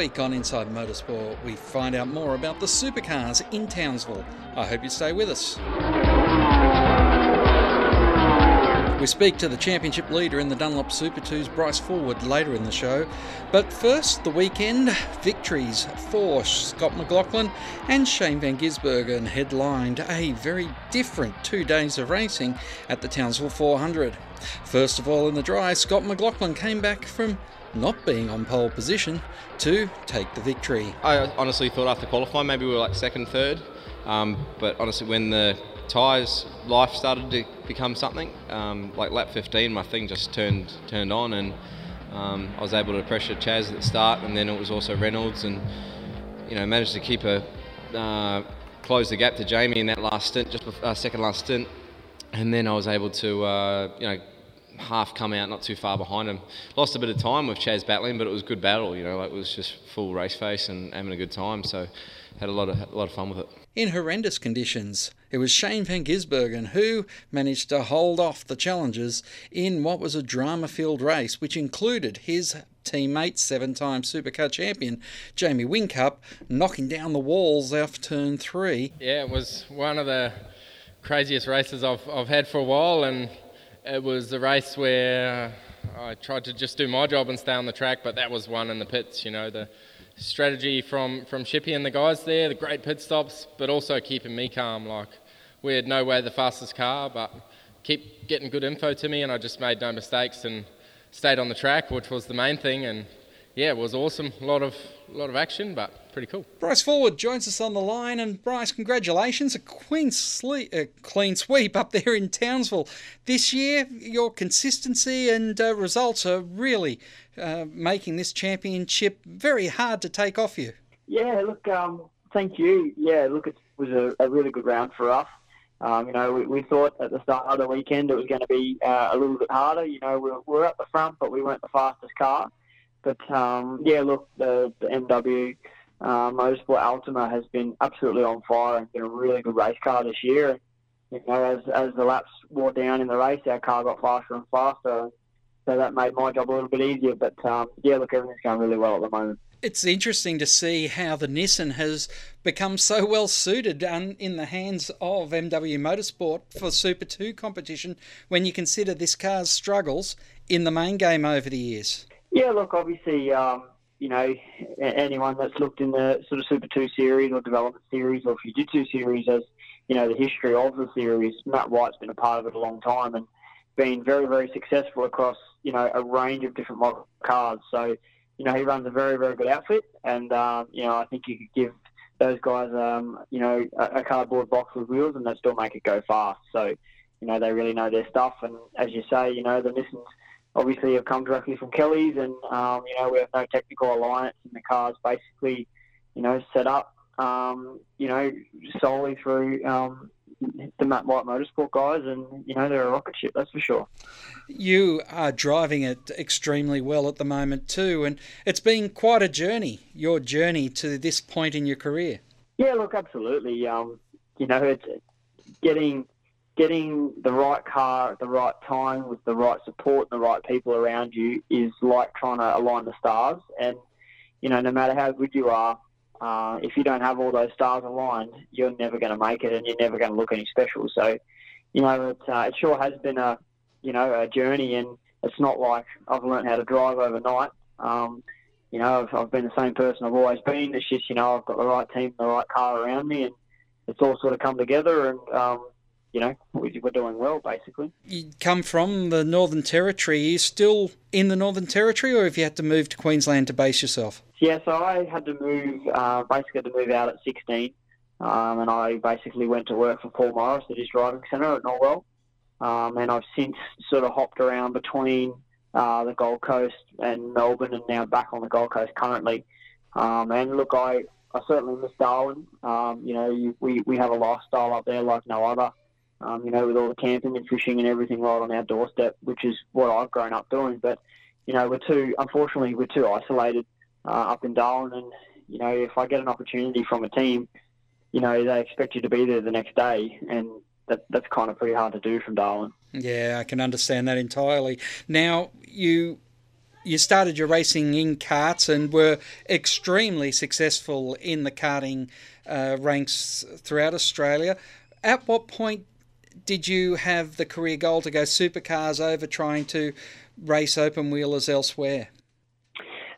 week on Inside Motorsport, we find out more about the supercars in Townsville. I hope you stay with us. We speak to the championship leader in the Dunlop Super 2's Bryce Fullwood later in the show. But first, the weekend victories for Scott McLaughlin and Shane Van Gisbergen headlined a very different two days of racing at the Townsville 400. First of all, in the dry, Scott McLaughlin came back from not being on pole position to take the victory. I honestly thought after qualifying maybe we were like second, third, um, but honestly when the tyres life started to become something. Um, like lap 15, my thing just turned turned on, and um, I was able to pressure Chaz at the start, and then it was also Reynolds, and you know managed to keep a uh, close the gap to Jamie in that last stint, just before, uh, second last stint, and then I was able to uh, you know half come out not too far behind him. Lost a bit of time with Chaz battling, but it was a good battle. You know, like it was just full race face and having a good time. So had a lot of a lot of fun with it. In horrendous conditions, it was Shane van Gisbergen who managed to hold off the challengers in what was a drama-filled race, which included his teammate, seven-time Supercar champion Jamie Whincup, knocking down the walls off turn three. Yeah, it was one of the craziest races I've, I've had for a while, and it was a race where I tried to just do my job and stay on the track, but that was one in the pits. You know, the strategy from from Shippy and the guys there, the great pit stops, but also keeping me calm. Like we had no way the fastest car, but keep getting good info to me, and I just made no mistakes and stayed on the track, which was the main thing. And yeah, it was awesome. A lot of a lot of action, but pretty cool. Bryce Fullwood joins us on the line, and Bryce, congratulations! A clean, sleep, a clean sweep up there in Townsville this year. Your consistency and uh, results are really uh, making this championship very hard to take off you. Yeah, look, um, thank you. Yeah, look, it was a, a really good round for us. Um, you know, we, we, thought at the start of the weekend it was going to be uh, a little bit harder. You know, we were, we were at the front, but we weren't the fastest car. But um, yeah, look, the, the MW uh, Motorsport Altima has been absolutely on fire and been a really good race car this year. You know, as as the laps wore down in the race, our car got faster and faster, so that made my job a little bit easier. But um, yeah, look, everything's going really well at the moment. It's interesting to see how the Nissan has become so well suited in the hands of MW Motorsport for Super 2 competition when you consider this car's struggles in the main game over the years. Yeah, look, obviously, um, you know, anyone that's looked in the sort of Super 2 series or development series or Fujitsu series as, you know, the history of the series, Matt White's been a part of it a long time and been very, very successful across, you know, a range of different model cars. So, you know, he runs a very, very good outfit and, um, you know, I think you could give those guys, um, you know, a, cardboard box with wheels and they still make it go fast. So, you know, they really know their stuff. And as you say, you know, the Nissans obviously have come directly from Kelly's, and um, you know we have no technical alliance, and the car's basically, you know, set up, um, you know, solely through um, the Matt White Motorsport guys, and you know they're a rocket ship, that's for sure. You are driving it extremely well at the moment too, and it's been quite a journey. Your journey to this point in your career. Yeah, look, absolutely. Um, you know, it's getting getting the right car at the right time with the right support and the right people around you is like trying to align the stars. And, you know, no matter how good you are, uh, if you don't have all those stars aligned, you're never going to make it and you're never going to look any special. So, you know, it, uh, it sure has been a, you know, a journey and it's not like I've learned how to drive overnight. Um, you know, I've, I've been the same person I've always been. It's just, you know, I've got the right team, the right car around me and it's all sort of come together and, um, you know, we're doing well, basically. You come from the Northern Territory. Are you still in the Northern Territory, or have you had to move to Queensland to base yourself? Yeah, so I had to move, uh, basically had to move out at 16, um, and I basically went to work for Paul Morris at his driving centre at Norwell. Um, and I've since sort of hopped around between uh, the Gold Coast and Melbourne, and now back on the Gold Coast currently. Um, and look, I, I certainly miss Darwin. Um, you know, we, we have a lifestyle up there like no other um, you know, with all the camping and fishing and everything right on our doorstep, which is what I've grown up doing. But, you know, we're too, unfortunately, we're too isolated uh, up in Darwin. And, you know, if I get an opportunity from a team, you know, they expect you to be there the next day. And that, that's kind of pretty hard to do from Darwin. Yeah, I can understand that entirely. Now, you you started your racing in karts and were extremely successful in the karting uh, ranks throughout Australia. At what point did you have the career goal to go supercars over trying to race open wheelers elsewhere?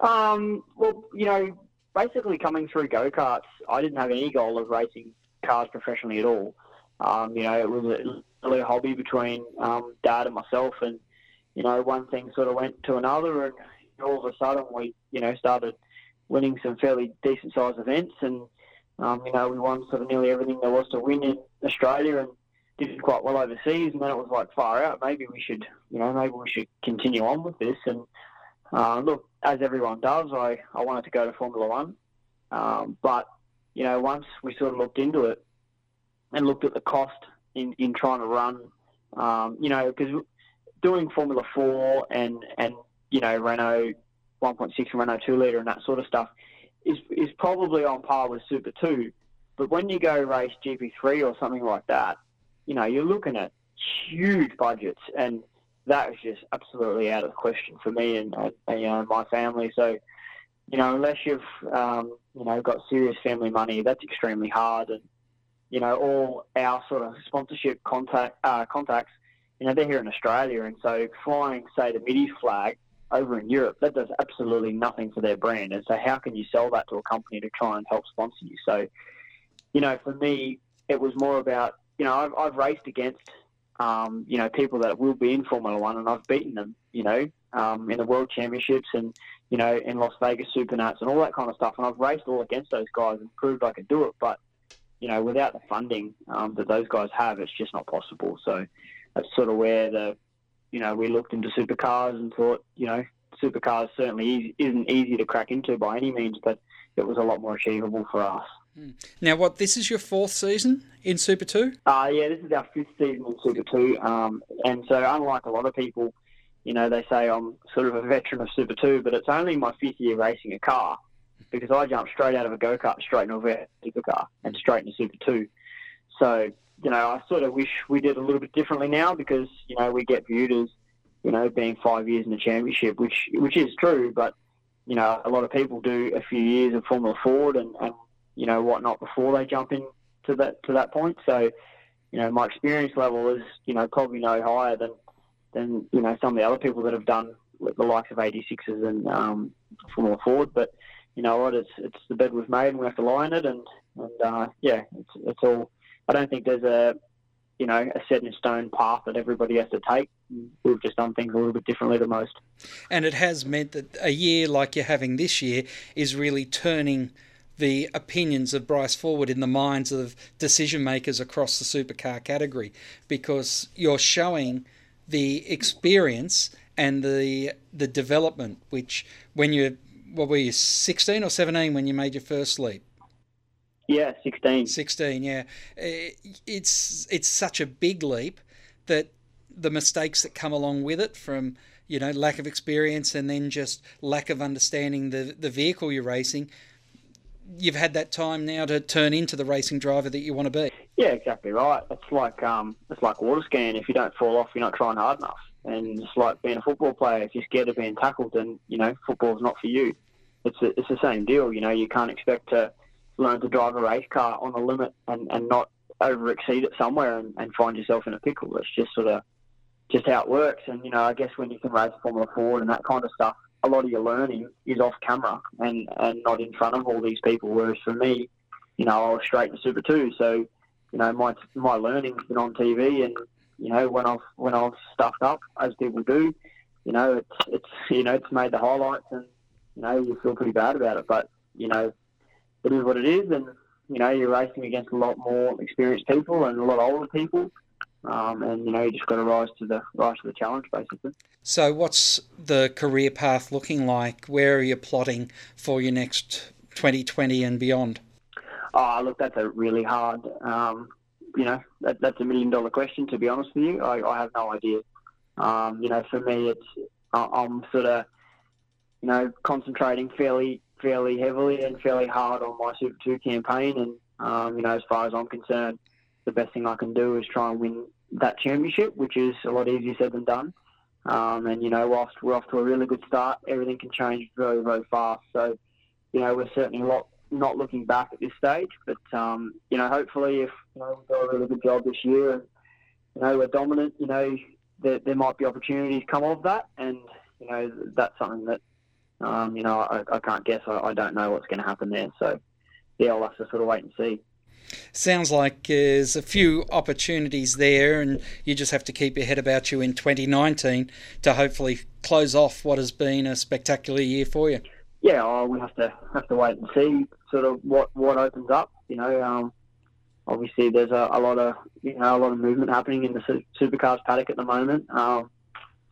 Um, well, you know, basically coming through go karts, I didn't have any goal of racing cars professionally at all. Um, you know, it was a little hobby between um, dad and myself, and you know, one thing sort of went to another, and all of a sudden we, you know, started winning some fairly decent sized events, and um, you know, we won sort of nearly everything there was to win in Australia, and did quite well overseas. And then it was like far out. Maybe we should, you know, maybe we should continue on with this. And uh, look, as everyone does, I I wanted to go to Formula One, um, but you know, once we sort of looked into it and looked at the cost in, in trying to run, um, you know, because doing Formula Four and and you know Renault 1.6 and Renault 2 liter and that sort of stuff is is probably on par with Super 2. But when you go race GP3 or something like that, you know, you're looking at huge budgets, and that was just absolutely out of the question for me and, and you know my family. So, you know, unless you've um, you know got serious family money, that's extremely hard. And you know, all our sort of sponsorship contact uh, contacts, you know, they're here in Australia, and so flying, say, the MIDI flag over in Europe, that does absolutely nothing for their brand. And so, how can you sell that to a company to try and help sponsor you? So, you know, for me, it was more about, you know, I've, I've raced against, um, you know, people that will be in Formula One, and I've beaten them, you know, um, in the World Championships and, you know, in Las Vegas Supernats and all that kind of stuff. And I've raced all against those guys and proved I could do it. But, you know, without the funding um, that those guys have, it's just not possible. So that's sort of where the you know, we looked into supercars and thought, you know, supercars certainly isn't easy to crack into by any means, but it was a lot more achievable for us. Hmm. Now, what? This is your fourth season in Super Two? Uh, yeah, this is our fifth season in Super Two, um, and so unlike a lot of people, you know, they say I'm sort of a veteran of Super Two, but it's only my fifth year racing a car because I jumped straight out of a go kart straight into a supercar and straight into Super Two. So you know, I sort of wish we did a little bit differently now because you know we get viewed as you know being five years in the championship, which which is true, but you know a lot of people do a few years of Formula Ford and, and you know whatnot before they jump in to that to that point. So you know my experience level is you know probably no higher than than you know some of the other people that have done the likes of 86s and um, Formula Ford, but you know what, it's it's the bed we've made and we have to lie in it, and and uh, yeah, it's it's all I don't think there's a you know a set in stone path that everybody has to take. We've just done things a little bit differently than most. And it has meant that a year like you're having this year is really turning the opinions of Bryce Fullwood in the minds of decision makers across the supercar category because you're showing the experience and the the development which when you what were you 16 or 17 when you made your first leap yeah, 16. 16, yeah. Eh, it's it's such a big leap that the mistakes that come along with it from, you know, lack of experience and then just lack of understanding the the vehicle you're racing, you've had that time now to turn into the racing driver that you want to be. Yeah, exactly right. It's like um, it's like water skiing. If you don't fall off, you're not trying hard enough. And it's like being a football player. If you're scared of being tackled, then you know football's not for you. It's a, it's the same deal. You know, you can't expect to learn to drive a race car on the limit and, and not over exceed it somewhere and, and find yourself in a pickle. It's just sort of just how it works. And you know, I guess when you can race Formula Ford and that kind of stuff, a lot of your learning is off camera and and not in front of all these people. Whereas for me, you know, I was straight in Super Two, so you know my my learning's been on TV, and you know when I've when I've stuffed up as people do, you know it's it's you know it's made the highlights, and you know you feel pretty bad about it. But you know it is what it is, and you know you're racing against a lot more experienced people and a lot older people, um, and you know you just got to rise to the rise to the challenge basically. So, what's the career path looking like? Where are you plotting for your next 2020 and beyond? Oh, look, that's a really hard. Um, you know, that, that's a million dollar question. To be honest with you, I, I have no idea. Um, you know, for me, it's I'm sort of you know concentrating fairly fairly heavily and fairly hard on my Super 2 campaign. And, um, you know, as far as I'm concerned, the best thing I can do is try and win that championship, which is a lot easier said than done. Um, and you know, whilst we're off to a really good start, everything can change very, very fast. So, you know, we're certainly not not looking back at this stage. But um, you know, hopefully, if you know, we do a really good job this year and you know we're dominant, you know, there, there might be opportunities come of that, and you know, that's something that um, you know I, I can't guess. I, I don't know what's going to happen there. So, yeah, I'll have to sort of wait and see. Sounds like there's a few opportunities there, and you just have to keep your head about you in 2019 to hopefully close off what has been a spectacular year for you. Yeah, oh, we have to have to wait and see sort of what, what opens up. You know, um, obviously there's a, a, lot of you know a lot of movement happening in the supercars paddock at the moment. Um,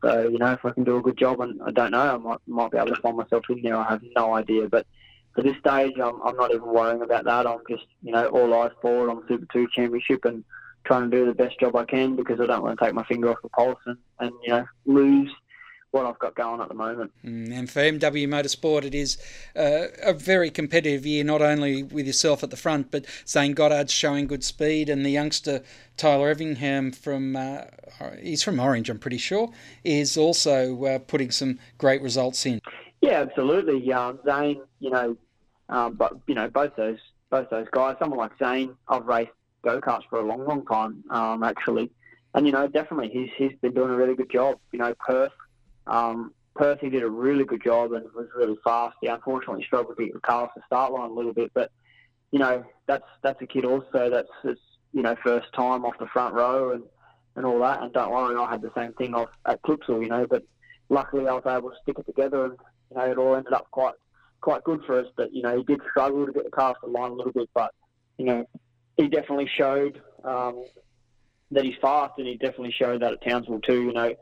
so you know, if I can do a good job, and I don't know, I might might be able to find myself in there. I have no idea, but at this stage, I'm, I'm not even worrying about that. I'm just, you know, all eyes forward on Super 2 Championship and trying to do the best job I can because I don't want to take my finger off the pulse and, and you know, lose what I've got going at the moment. Mm, and for MW Motorsport, it is uh, a very competitive year, not only with yourself at the front, but Zane Goddard's showing good speed, and the youngster Tyler Everingham from uh, he's from Orange, I'm pretty sure, is also uh, putting some great results in. Yeah, absolutely. Um, Zane, you know, um, but you know, both those both those guys. Someone like Zane, I've raced go karts for a long, long time, um, actually, and you know, definitely he's he's been doing a really good job. You know, Perth, um, Perth, he did a really good job and was really fast. He unfortunately struggled to get the car off the start line a little bit, but you know, that's that's a kid also that's, you know first time off the front row and and all that. And don't worry, I had the same thing off at Clipsal, you know, but luckily I was able to stick it together and you know it all ended up quite quite good for us. But you know, he did struggle to get the car off the line a little bit. But you know, he definitely showed um, that he's fast, and he definitely showed that at Townsville too. You know,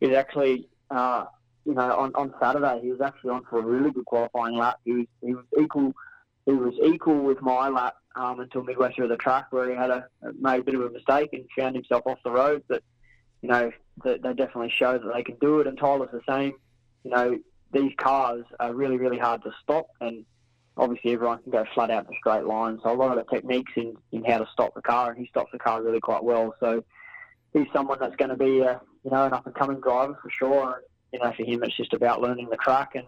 he's actually. Uh, you know, on, on Saturday he was actually on for a really good qualifying lap. He was he was equal he was equal with my lap um, until midway through the track where he had a made a bit of a mistake and found himself off the road. But you know, they, they definitely show that they can do it. And Tyler's the same. You know, these cars are really, really hard to stop, and obviously everyone can go flat out in straight line. So a lot of the techniques in, in how to stop the car, and he stops the car really quite well. So he's someone that's going to be a you know an up and coming driver for sure. You know, for him, it's just about learning the track, and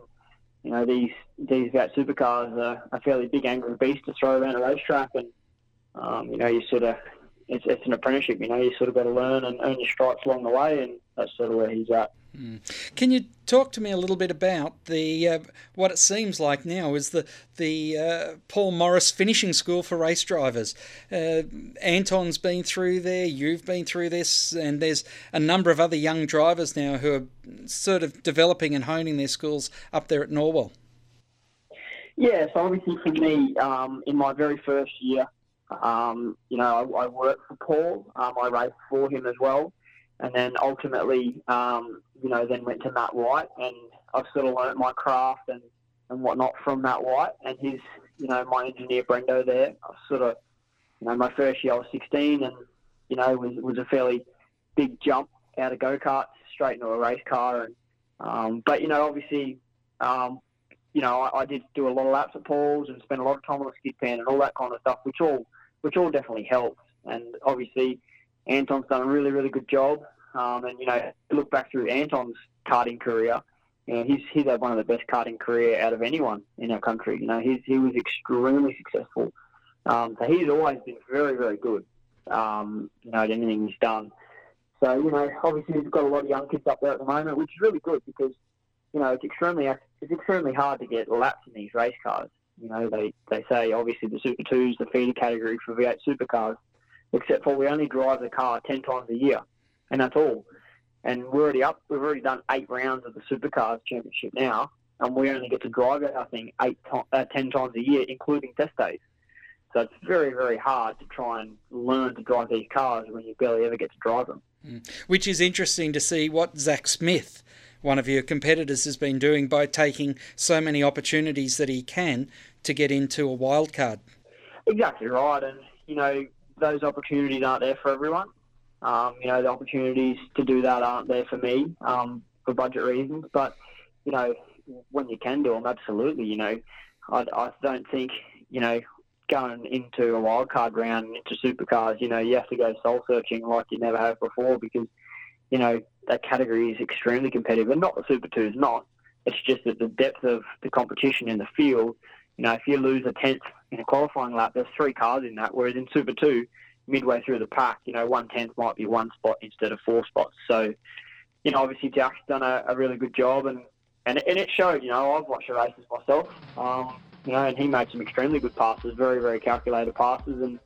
you know these these V8 supercars are a fairly big angry beast to throw around a racetrack, and um, you know you sort of it's, it's an apprenticeship. You know, you sort of got to learn and earn your stripes along the way, and that's sort of where he's at. Mm. Can you talk to me a little bit about the uh, what it seems like now is the the uh, Paul Morris finishing school for race drivers? Uh, Anton's been through there, you've been through this, and there's a number of other young drivers now who are sort of developing and honing their skills up there at Norwell. Yeah, so obviously for me, um, in my very first year, um, you know, I, I, worked for Paul. Um, I raced for him as well, and then ultimately, um, you know, then went to Matt White, and I've sort of learnt my craft and and whatnot from Matt White and his, you know, my engineer Brendo there. I sort of, you know, my first year I was 16, and you know, was was a fairly big jump out of go karts straight into a race car, and um, but you know, obviously. Um, you know, I, I, did do a lot of laps at Paul's and spent a lot of time on the skid pan and all that kind of stuff, which all which all definitely helps. And obviously, Anton's done a really, really good job. Um, and you know, look back through Anton's karting career, know, he's he's had one of the best karting career out of anyone in our country. You know, he's he was extremely successful. Um, so he's always been very, very good. Um, you know, at anything he's done. So you know, obviously he's got a lot of young kids up there at the moment, which is really good because you know it's extremely it's extremely hard to get laps in these race cars. You know, they, they say obviously the Super 2 is the feeder category for V8 supercars, except for we only drive the car 10 times a year, and that's all. And we're already up, we've already done eight rounds of the Supercars Championship now, and we only get to drive it, I think, eight to- uh, 10 times a year, including test days. So it's very, very hard to try and learn to drive these cars when you barely ever get to drive them. Mm. Which is interesting to see what Jack Smith one of your competitors has been doing by taking so many opportunities that he can to get into a wild card. Exactly right, and you know those opportunities aren't there for everyone. Um, you know the opportunities to do that aren't there for me um, for budget reasons. But you know when you can do them, absolutely. You know I, I don't think you know going into a wild card round into supercars, you know, you have to go soul searching like you never have before because you know, that category is extremely competitive, and not the Super Two is not. It's just that the depth of the competition in the field. You know, if you lose a tenth in a qualifying lap, there's three cars in that. Whereas in Super Two, midway through the pack, you know, one tenth might be one spot instead of four spots. So, you know, obviously Jack's done a, a really good job, and, and and it showed. You know, I've watched the races myself. Um, you know, and he made some extremely good passes, very very calculated passes, and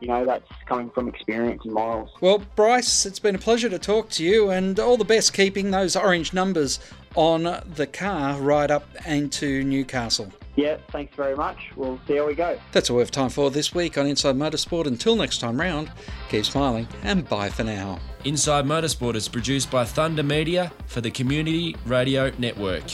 you know, that's coming from experience and miles. Well, Bryce, it's been a pleasure to talk to you, and all the best keeping those orange numbers on the car right up into Newcastle. Yeah, thanks very much. We'll see how we go. That's all we have time for this week on Inside Motorsport. Until next time round, keep smiling and bye for now. Inside Motorsport is produced by Thunder Media for the Community Radio Network.